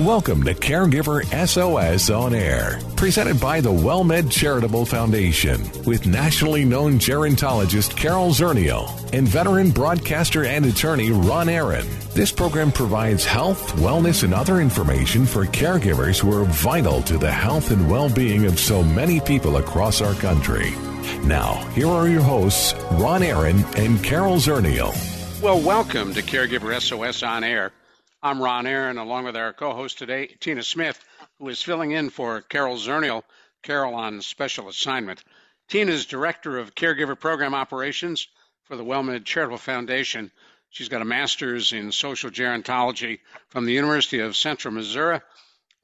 Welcome to Caregiver SOS On Air, presented by the WellMed Charitable Foundation, with nationally known gerontologist Carol Zernial and veteran broadcaster and attorney Ron Aaron. This program provides health, wellness, and other information for caregivers who are vital to the health and well being of so many people across our country. Now, here are your hosts, Ron Aaron and Carol Zernial. Well, welcome to Caregiver SOS On Air. I'm Ron Aaron, along with our co host today, Tina Smith, who is filling in for Carol Zernial. Carol on special assignment. Tina is Director of Caregiver Program Operations for the WellMed Charitable Foundation. She's got a master's in social gerontology from the University of Central Missouri,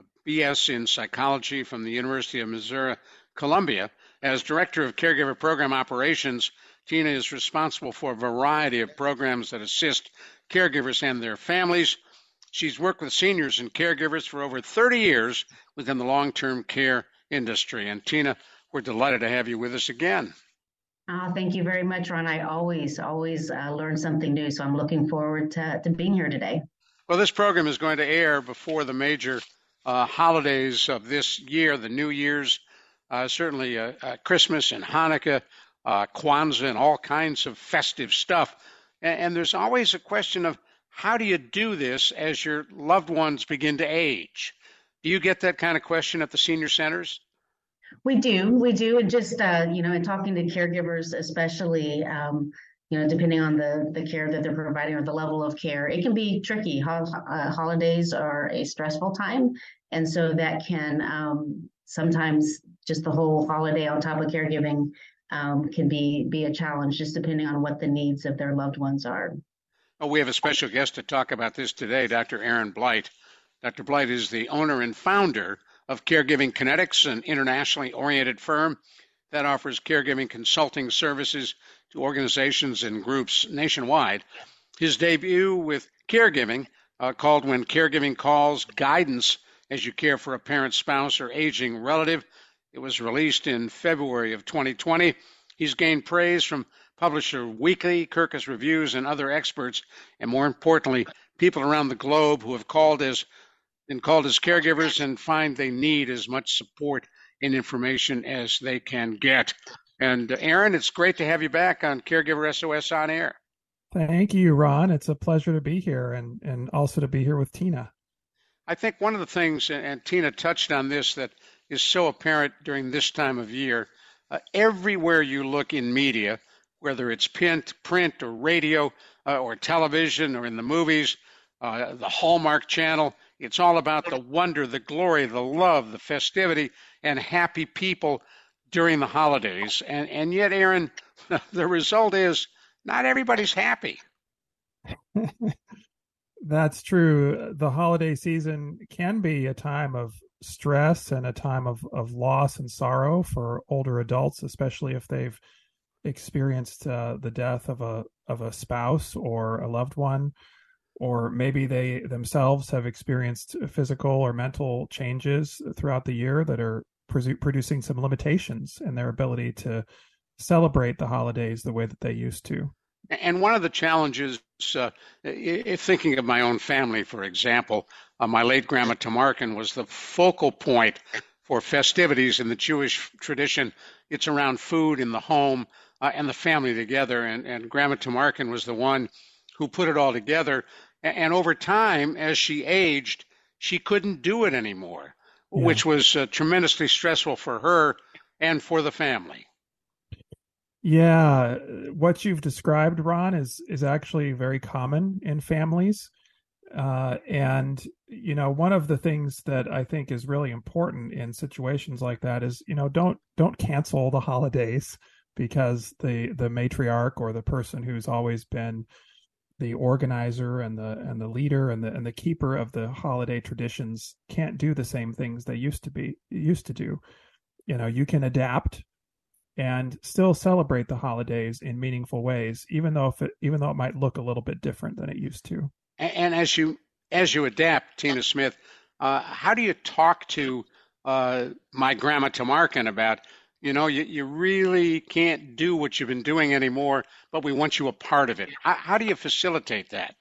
a BS in psychology from the University of Missouri Columbia. As Director of Caregiver Program Operations, Tina is responsible for a variety of programs that assist caregivers and their families. She's worked with seniors and caregivers for over 30 years within the long term care industry. And Tina, we're delighted to have you with us again. Oh, thank you very much, Ron. I always, always uh, learn something new. So I'm looking forward to, to being here today. Well, this program is going to air before the major uh, holidays of this year, the New Year's, uh, certainly uh, uh, Christmas and Hanukkah, uh, Kwanzaa, and all kinds of festive stuff. And, and there's always a question of how do you do this as your loved ones begin to age? Do you get that kind of question at the senior centers? We do, we do, and just uh, you know, in talking to caregivers, especially, um, you know, depending on the the care that they're providing or the level of care, it can be tricky. Ho- uh, holidays are a stressful time, and so that can um, sometimes just the whole holiday on top of caregiving um, can be be a challenge, just depending on what the needs of their loved ones are. Oh, we have a special guest to talk about this today, Dr. Aaron Blight. Dr. Blight is the owner and founder of Caregiving Kinetics, an internationally oriented firm that offers caregiving consulting services to organizations and groups nationwide. His debut with caregiving, uh, called When Caregiving Calls Guidance as You Care for a Parent, Spouse, or Aging Relative, it was released in February of 2020. He's gained praise from Publisher Weekly, Kirkus Reviews, and other experts, and more importantly, people around the globe who have called as been called as caregivers and find they need as much support and information as they can get. And uh, Aaron, it's great to have you back on Caregiver SOS on air. Thank you, Ron. It's a pleasure to be here and, and also to be here with Tina. I think one of the things, and Tina touched on this, that is so apparent during this time of year, uh, everywhere you look in media, whether it's print, print or radio uh, or television or in the movies, uh, the Hallmark Channel. It's all about the wonder, the glory, the love, the festivity, and happy people during the holidays. And and yet, Aaron, the result is not everybody's happy. That's true. The holiday season can be a time of stress and a time of, of loss and sorrow for older adults, especially if they've experienced uh, the death of a of a spouse or a loved one or maybe they themselves have experienced physical or mental changes throughout the year that are producing some limitations in their ability to celebrate the holidays the way that they used to. And one of the challenges, uh, if thinking of my own family, for example, uh, my late grandma Tamarkin was the focal point for festivities in the Jewish tradition. It's around food in the home, uh, and the family together. And, and Grandma Tamarkin was the one who put it all together. And, and over time, as she aged, she couldn't do it anymore, yeah. which was uh, tremendously stressful for her and for the family. Yeah, what you've described, Ron, is is actually very common in families. Uh, and you know, one of the things that I think is really important in situations like that is, you know, don't don't cancel the holidays because the the matriarch or the person who's always been the organizer and the and the leader and the and the keeper of the holiday traditions can't do the same things they used to be used to do. You know, you can adapt and still celebrate the holidays in meaningful ways, even though if it, even though it might look a little bit different than it used to. And, as you as you adapt, Tina Smith, uh, how do you talk to uh, my grandma Tamarkin about you know, you, you really can't do what you've been doing anymore, but we want you a part of it. How, how do you facilitate that?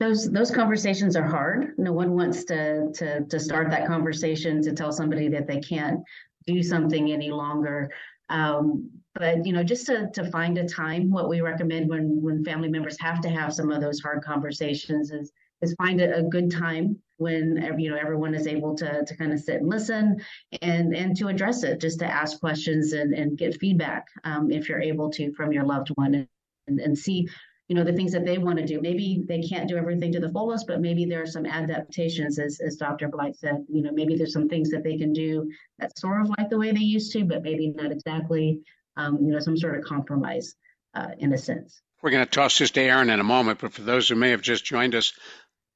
Those those conversations are hard. No one wants to to to start that conversation to tell somebody that they can't do something any longer. Um, but you know, just to to find a time, what we recommend when when family members have to have some of those hard conversations is is find a, a good time when you know everyone is able to to kind of sit and listen and and to address it just to ask questions and and get feedback um, if you're able to from your loved one and, and see you know the things that they want to do maybe they can't do everything to the fullest but maybe there are some adaptations as, as dr blight said you know maybe there's some things that they can do that's sort of like the way they used to but maybe not exactly um, you know some sort of compromise uh, in a sense we're going to toss this to Aaron in a moment, but for those who may have just joined us,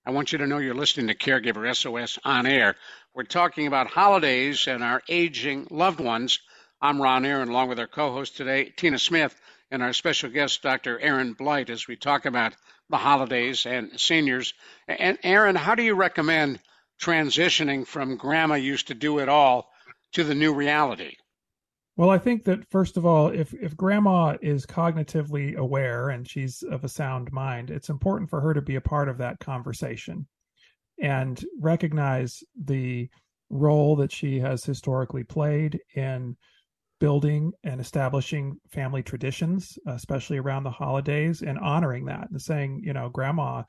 I want you to know you're listening to Caregiver SOS on air. We're talking about holidays and our aging loved ones. I'm Ron Aaron, along with our co host today, Tina Smith, and our special guest, Dr. Aaron Blight, as we talk about the holidays and seniors. And Aaron, how do you recommend transitioning from grandma used to do it all to the new reality? Well, I think that first of all, if if grandma is cognitively aware and she's of a sound mind, it's important for her to be a part of that conversation and recognize the role that she has historically played in building and establishing family traditions, especially around the holidays, and honoring that and saying, you know, grandma,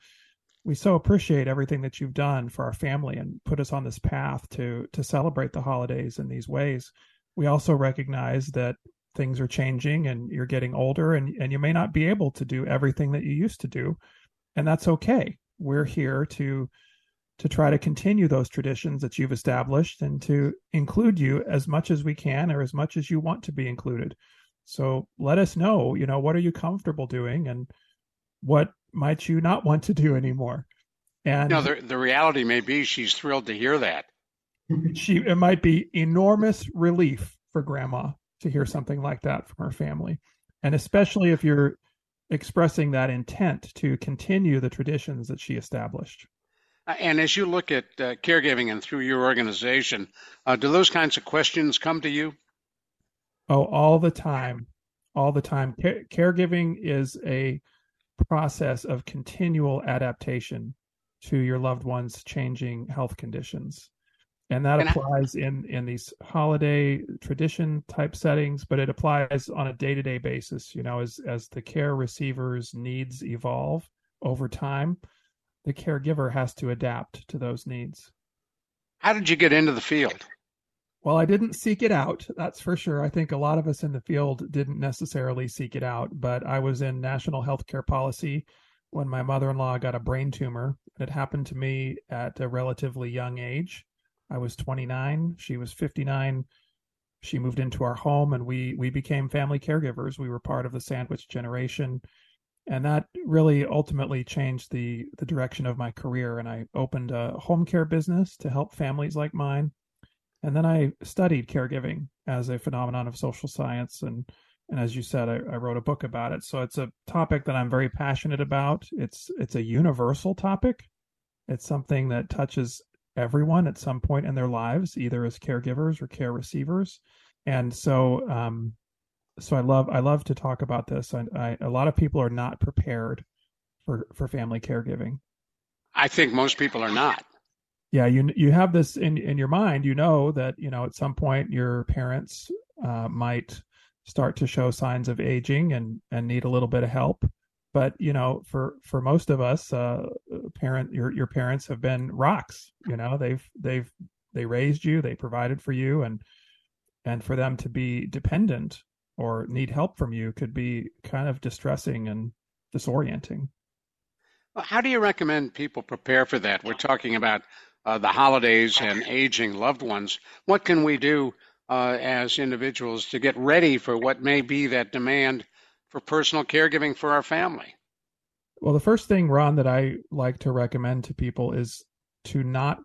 we so appreciate everything that you've done for our family and put us on this path to to celebrate the holidays in these ways. We also recognize that things are changing and you're getting older and, and you may not be able to do everything that you used to do and that's okay. We're here to to try to continue those traditions that you've established and to include you as much as we can or as much as you want to be included. So let us know you know what are you comfortable doing and what might you not want to do anymore? And no the, the reality may be she's thrilled to hear that. She it might be enormous relief for grandma to hear something like that from her family. And especially if you're expressing that intent to continue the traditions that she established and as you look at uh, caregiving and through your organization uh, do those kinds of questions come to you? Oh all the time. All the time. Care- caregiving is a process of continual adaptation to your loved one's changing health conditions. And that applies in in these holiday tradition type settings but it applies on a day-to-day basis you know as as the care receiver's needs evolve over time the caregiver has to adapt to those needs how did you get into the field well i didn't seek it out that's for sure i think a lot of us in the field didn't necessarily seek it out but i was in national healthcare policy when my mother-in-law got a brain tumor it happened to me at a relatively young age I was 29, she was 59. She moved into our home and we we became family caregivers. We were part of the sandwich generation. And that really ultimately changed the the direction of my career and I opened a home care business to help families like mine. And then I studied caregiving as a phenomenon of social science and and as you said, I, I, wrote a book about it. So it's a topic that I'm very passionate about. It's it's a universal topic. It's something that touches everyone at some point in their lives, either as caregivers or care receivers. And so, um, so I love I love to talk about this. I, I, a lot of people are not prepared for for family caregiving. I think most people are not. Yeah, you you have this in in your mind. You know that you know at some point your parents uh, might start to show signs of aging and and need a little bit of help but you know for for most of us uh parent your your parents have been rocks you know they've they've they raised you they provided for you and and for them to be dependent or need help from you could be kind of distressing and disorienting well, how do you recommend people prepare for that we're talking about uh, the holidays and aging loved ones what can we do uh, as individuals to get ready for what may be that demand for personal caregiving for our family? Well, the first thing, Ron, that I like to recommend to people is to not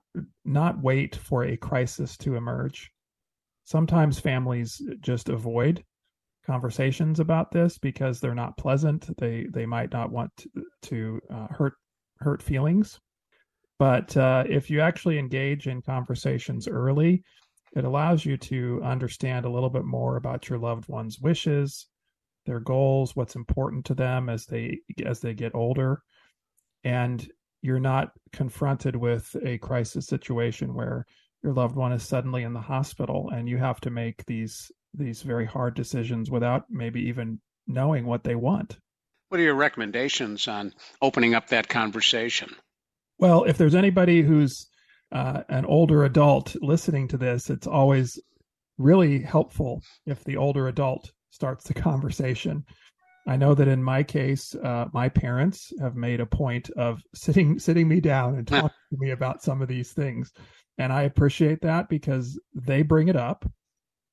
not wait for a crisis to emerge. Sometimes families just avoid conversations about this because they're not pleasant. They they might not want to, to uh, hurt hurt feelings. But uh, if you actually engage in conversations early, it allows you to understand a little bit more about your loved one's wishes, their goals, what's important to them as they as they get older, and you're not confronted with a crisis situation where your loved one is suddenly in the hospital and you have to make these these very hard decisions without maybe even knowing what they want. What are your recommendations on opening up that conversation? Well, if there's anybody who's uh, an older adult listening to this, it's always really helpful if the older adult starts the conversation. I know that in my case, uh, my parents have made a point of sitting sitting me down and talking to me about some of these things, and I appreciate that because they bring it up,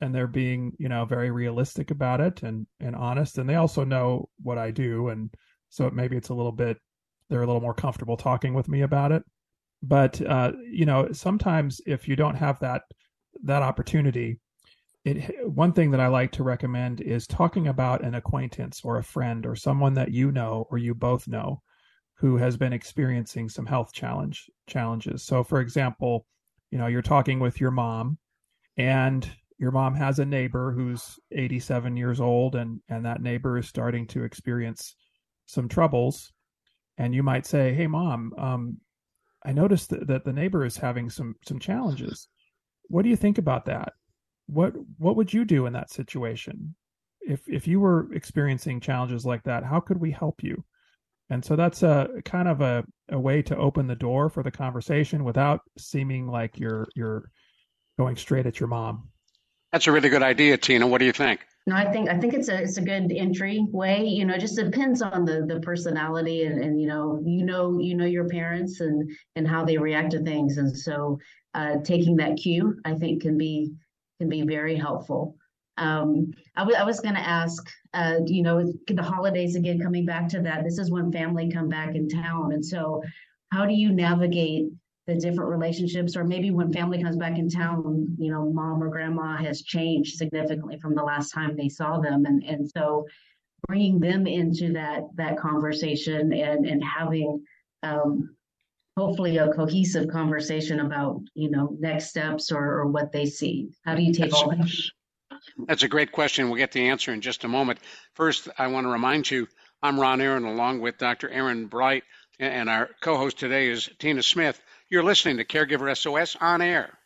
and they're being you know very realistic about it and and honest, and they also know what I do, and so maybe it's a little bit they're a little more comfortable talking with me about it. But uh, you know, sometimes if you don't have that that opportunity, it one thing that I like to recommend is talking about an acquaintance or a friend or someone that you know or you both know who has been experiencing some health challenge challenges. So for example, you know, you're talking with your mom and your mom has a neighbor who's 87 years old and and that neighbor is starting to experience some troubles and you might say, "Hey mom, um, I noticed that, that the neighbor is having some some challenges. What do you think about that?" what what would you do in that situation if if you were experiencing challenges like that how could we help you and so that's a kind of a, a way to open the door for the conversation without seeming like you're you're going straight at your mom that's a really good idea tina what do you think no, I think I think it's a it's a good entry way. You know, it just depends on the the personality and, and you know you know you know your parents and and how they react to things, and so uh, taking that cue I think can be can be very helpful. Um, I, w- I was going to ask, uh, you know, the holidays again, coming back to that, this is when family come back in town. And so how do you navigate the different relationships or maybe when family comes back in town, you know, mom or grandma has changed significantly from the last time they saw them. And, and so bringing them into that, that conversation and, and having, um, hopefully a cohesive conversation about you know next steps or, or what they see. How do you take that's, all that? That's a great question. We'll get the answer in just a moment. First i want to remind you i'm ron aaron along with dr aaron Blight and our co-host today is tina smith you're listening to caregiver sos on air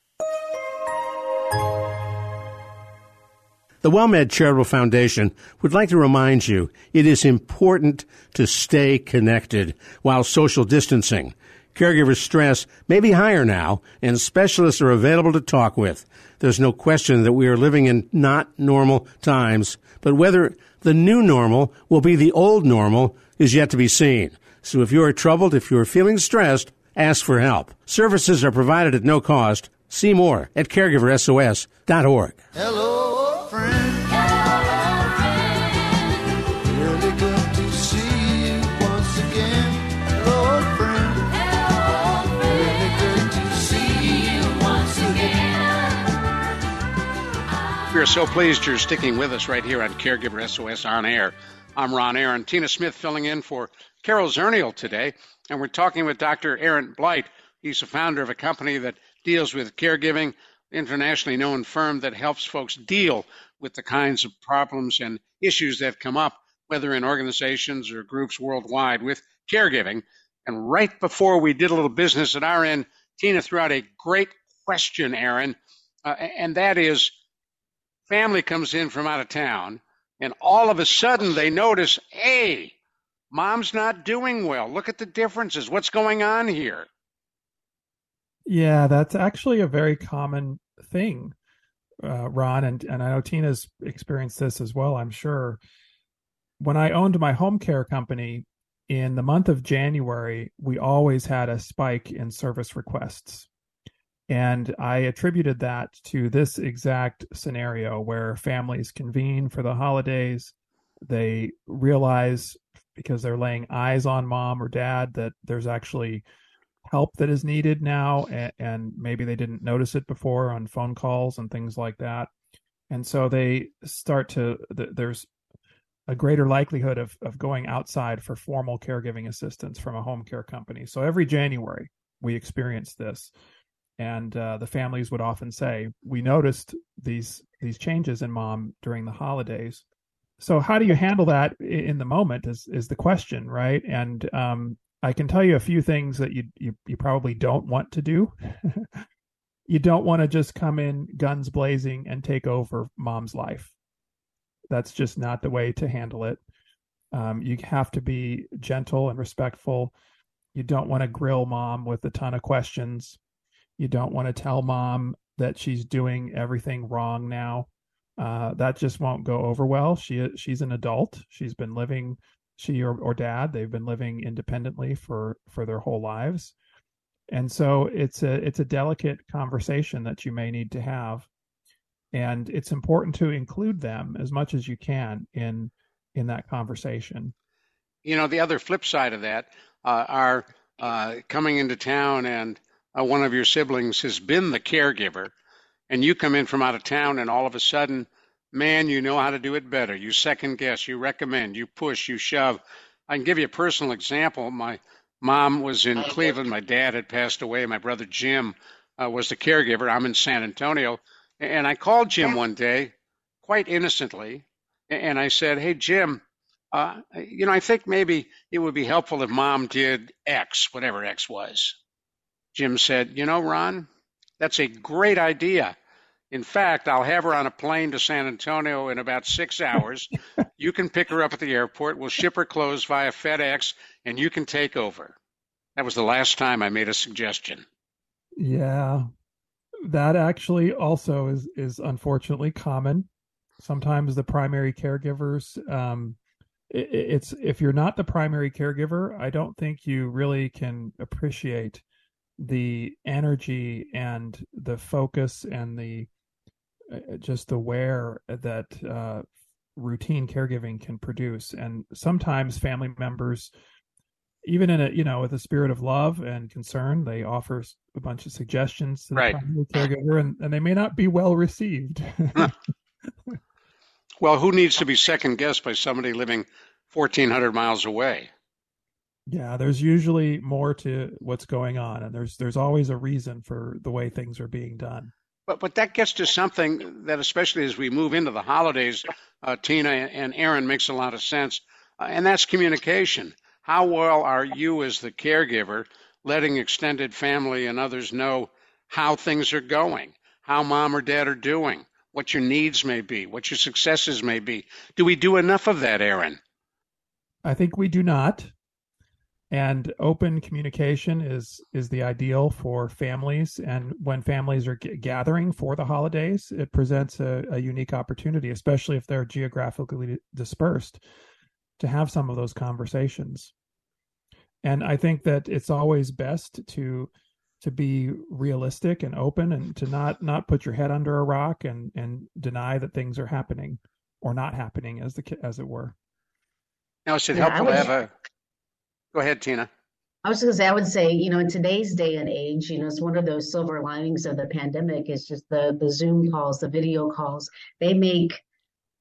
The WellMed Charitable Foundation would like to remind you it is important to stay connected while social distancing. Caregiver stress may be higher now, and specialists are available to talk with. There's no question that we are living in not normal times, but whether the new normal will be the old normal is yet to be seen. So if you are troubled, if you are feeling stressed, ask for help. Services are provided at no cost. See more at caregiversos.org. Hello, friend. Hello, friend. Really good to see you once again. Hello, friend. Hello, friend. Really good to see you once again. We are so pleased you're sticking with us right here on Caregiver SOS on air. I'm Ron Aaron. Tina Smith filling in for Carol Zernial today, and we're talking with Dr. Aaron Blight. He's the founder of a company that deals with caregiving, internationally known firm that helps folks deal with the kinds of problems and issues that come up, whether in organizations or groups worldwide with caregiving. And right before we did a little business at our end, Tina threw out a great question, Aaron, uh, and that is family comes in from out of town, and all of a sudden they notice, hey, mom's not doing well. Look at the differences. What's going on here? Yeah, that's actually a very common thing, uh, Ron, and and I know Tina's experienced this as well. I'm sure. When I owned my home care company in the month of January, we always had a spike in service requests. And I attributed that to this exact scenario where families convene for the holidays. They realize because they're laying eyes on mom or dad that there's actually help that is needed now and, and maybe they didn't notice it before on phone calls and things like that. And so they start to there's a greater likelihood of, of going outside for formal caregiving assistance from a home care company. So every january we experience this and uh, the families would often say we noticed these these changes in mom during the holidays so how do you handle that in the moment is is the question right and um, I can tell you a few things that you you, you probably don't want to do. you don't want to just come in guns blazing and take over mom's life. That's just not the way to handle it. Um, you have to be gentle and respectful. You don't want to grill mom with a ton of questions. You don't want to tell mom that she's doing everything wrong now. Uh, that just won't go over well. She she's an adult. She's been living she or, or dad they've been living independently for for their whole lives and so it's a it's a delicate conversation that you may need to have and it's important to include them as much as you can in in that conversation you know the other flip side of that uh, are uh, coming into town and uh, one of your siblings has been the caregiver and you come in from out of town and all of a sudden man, you know how to do it better. You second guess, you recommend, you push, you shove. I can give you a personal example. My mom was in Cleveland. My dad had passed away. My brother Jim uh, was the caregiver. I'm in San Antonio. And I called Jim one day, quite innocently, and I said, Hey, Jim, uh, you know, I think maybe it would be helpful if mom did X, whatever X was. Jim said, You know, Ron, that's a great idea. In fact, I'll have her on a plane to San Antonio in about six hours. you can pick her up at the airport. We'll ship her clothes via FedEx, and you can take over. That was the last time I made a suggestion. Yeah, that actually also is is unfortunately common. Sometimes the primary caregivers, um, it, it's if you're not the primary caregiver, I don't think you really can appreciate the energy and the focus and the uh, just wear that uh, routine caregiving can produce. And sometimes family members even in a you know with a spirit of love and concern they offer a bunch of suggestions to the right. caregiver and, and they may not be well received. Well who needs to be second guessed by somebody living 1400 miles away yeah there's usually more to what's going on and there's there's always a reason for the way things are being done but but that gets to something that, especially as we move into the holidays, uh, Tina and Aaron makes a lot of sense, uh, and that's communication. How well are you, as the caregiver, letting extended family and others know how things are going, how mom or dad are doing, what your needs may be, what your successes may be? Do we do enough of that, Aaron? I think we do not and open communication is is the ideal for families. And when families are g- gathering for the holidays it presents a, a, unique opportunity especially if they're geographically dispersed to have some of those conversations. And i think that it's always best to to be realistic and open and to not not put your head under a rock and and deny that things are happening or not happening as the as it were. Now is it yeah, helpful to have a Go ahead, Tina. I was going to say, I would say, you know, in today's day and age, you know, it's one of those silver linings of the pandemic is just the the Zoom calls, the video calls. They make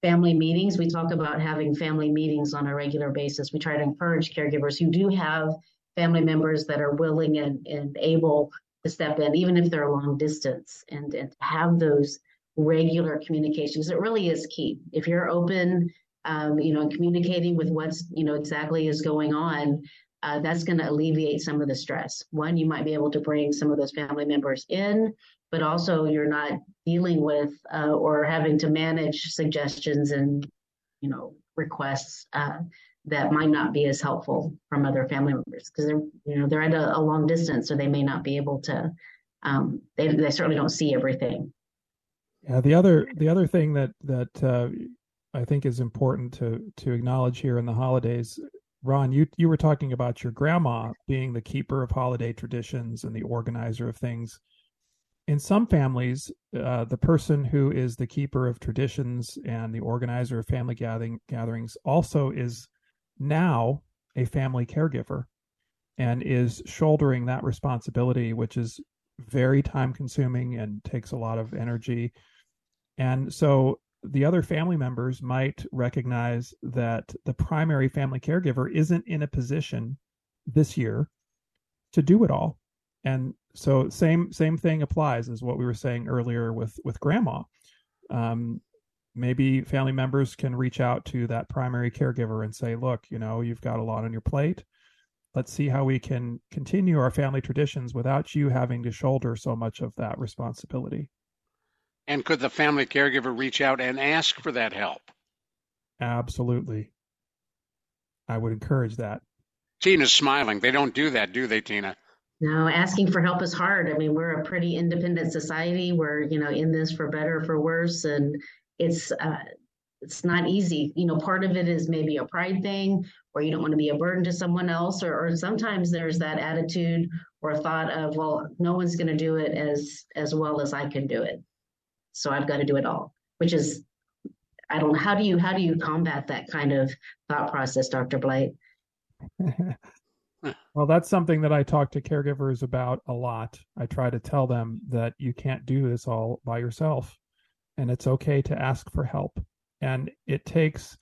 family meetings. We talk about having family meetings on a regular basis. We try to encourage caregivers who do have family members that are willing and, and able to step in, even if they're a long distance, and, and have those regular communications. It really is key. If you're open um, you know, and communicating with what's, you know, exactly is going on, uh, that's going to alleviate some of the stress. One, you might be able to bring some of those family members in, but also you're not dealing with uh, or having to manage suggestions and, you know, requests uh, that might not be as helpful from other family members because they're, you know, they're at a, a, long distance, so they may not be able to. Um, they they certainly don't see everything. Yeah, the other the other thing that that uh, I think is important to to acknowledge here in the holidays. Ron, you you were talking about your grandma being the keeper of holiday traditions and the organizer of things. In some families, uh, the person who is the keeper of traditions and the organizer of family gathering gatherings also is now a family caregiver and is shouldering that responsibility, which is very time consuming and takes a lot of energy. And so the other family members might recognize that the primary family caregiver isn't in a position this year to do it all. And so same same thing applies as what we were saying earlier with with grandma. Um, maybe family members can reach out to that primary caregiver and say, "Look, you know, you've got a lot on your plate. Let's see how we can continue our family traditions without you having to shoulder so much of that responsibility." And could the family caregiver reach out and ask for that help? Absolutely. I would encourage that. Tina's smiling. They don't do that, do they, Tina? No, asking for help is hard. I mean, we're a pretty independent society. We're, you know, in this for better or for worse, and it's uh, it's not easy. You know, part of it is maybe a pride thing, or you don't want to be a burden to someone else, or, or sometimes there's that attitude or thought of, well, no one's going to do it as as well as I can do it so I've got to do it all, which is I don't know how do you how do you combat that kind of thought process, Dr. Blight? well, that's something that I talk to caregivers about a lot. I try to tell them that you can't do this all by yourself and it's okay to ask for help. And it takes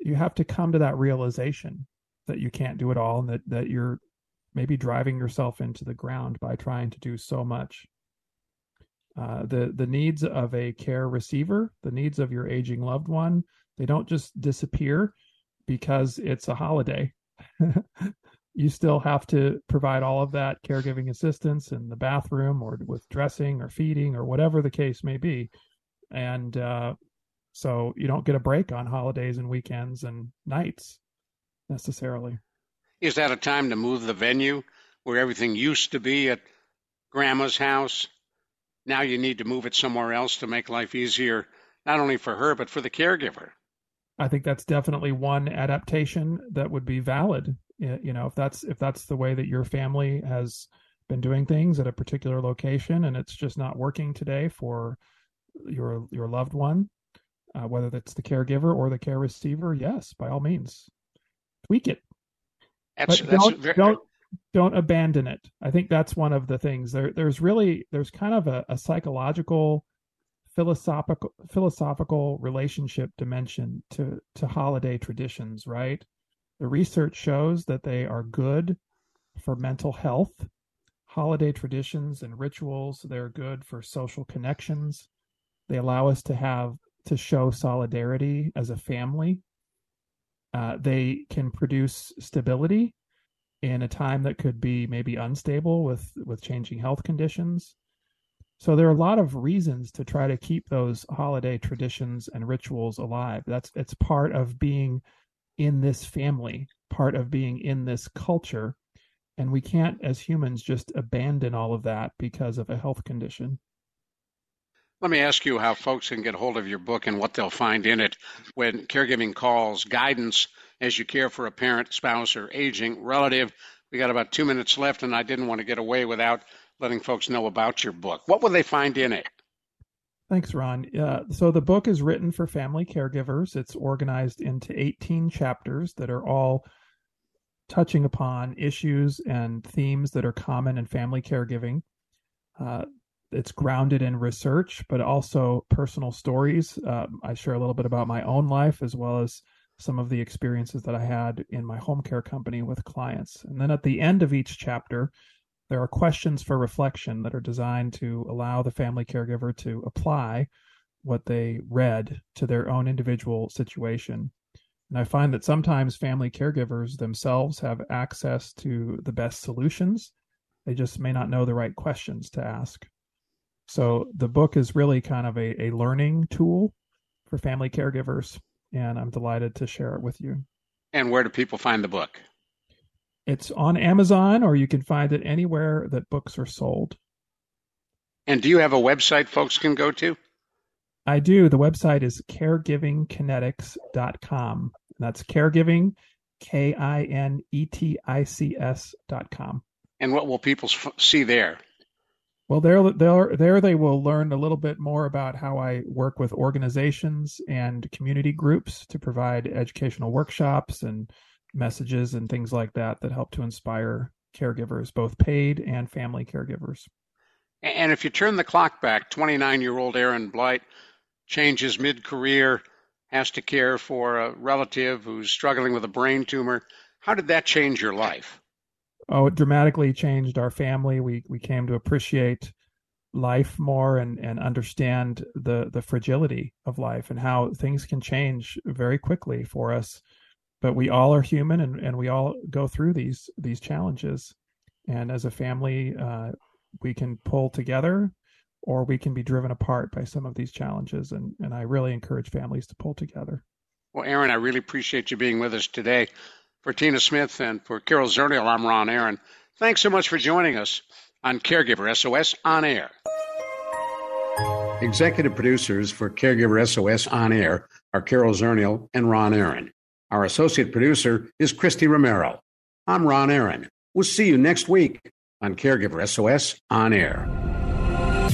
you have to come to that realization that you can't do it all and that, that you're maybe driving yourself into the ground by trying to do so much. Uh, the the needs of a care receiver, the needs of your aging loved one, they don't just disappear because it's a holiday. you still have to provide all of that caregiving assistance in the bathroom or with dressing or feeding or whatever the case may be, and uh, so you don't get a break on holidays and weekends and nights necessarily. Is that a time to move the venue where everything used to be at grandma's house now you need to move it somewhere else to make life easier, not only for her, but for the caregiver. I think that's definitely one adaptation that would be valid. You know, if that's if that's the way that your family has been doing things at a particular location and it's just not working today for your your loved one, uh, whether that's the caregiver or the care receiver, yes, by all means, tweak it. That's, but that's don't, very, don't don't abandon it. I think that's one of the things. There there's really there's kind of a, a psychological philosophical philosophical relationship dimension to to holiday traditions, right? The research shows that they are good for mental health. Holiday traditions and rituals, they're good for social connections. They allow us to have to show solidarity as a family. Uh, they can produce stability in a time that could be maybe unstable with with changing health conditions. So there are a lot of reasons to try to keep those holiday traditions and rituals alive. That's it's part of being in this family, part of being in this culture, and we can't as humans just abandon all of that because of a health condition. Let me ask you how folks can get hold of your book and what they'll find in it when caregiving calls guidance as you care for a parent, spouse, or aging relative. We got about two minutes left, and I didn't want to get away without letting folks know about your book. What will they find in it? Thanks, Ron. Uh, so the book is written for family caregivers. It's organized into 18 chapters that are all touching upon issues and themes that are common in family caregiving. Uh, it's grounded in research, but also personal stories. Um, I share a little bit about my own life as well as some of the experiences that I had in my home care company with clients. And then at the end of each chapter, there are questions for reflection that are designed to allow the family caregiver to apply what they read to their own individual situation. And I find that sometimes family caregivers themselves have access to the best solutions. They just may not know the right questions to ask. So the book is really kind of a, a learning tool for family caregivers, and I'm delighted to share it with you. And where do people find the book? It's on Amazon, or you can find it anywhere that books are sold. And do you have a website folks can go to? I do. The website is caregivingkinetics.com. That's caregiving, K I N E T I C S.com. And what will people see there? Well, there, there, there, they will learn a little bit more about how I work with organizations and community groups to provide educational workshops and messages and things like that that help to inspire caregivers, both paid and family caregivers. And if you turn the clock back, 29 year old Aaron Blight changes mid career, has to care for a relative who's struggling with a brain tumor. How did that change your life? Oh, it dramatically changed our family. We we came to appreciate life more and and understand the the fragility of life and how things can change very quickly for us. But we all are human and, and we all go through these these challenges. And as a family uh, we can pull together or we can be driven apart by some of these challenges. And and i really encourage families to pull together. Well aaron i really appreciate you being with us today for tina smith and for carol zernial i'm ron aaron thanks so much for joining us on caregiver sos on air executive producers for caregiver sos on air are carol zernial and ron aaron our associate producer is Christy Romero. I'm Ron Aaron. We'll see you next week on Caregiver SOS On Air.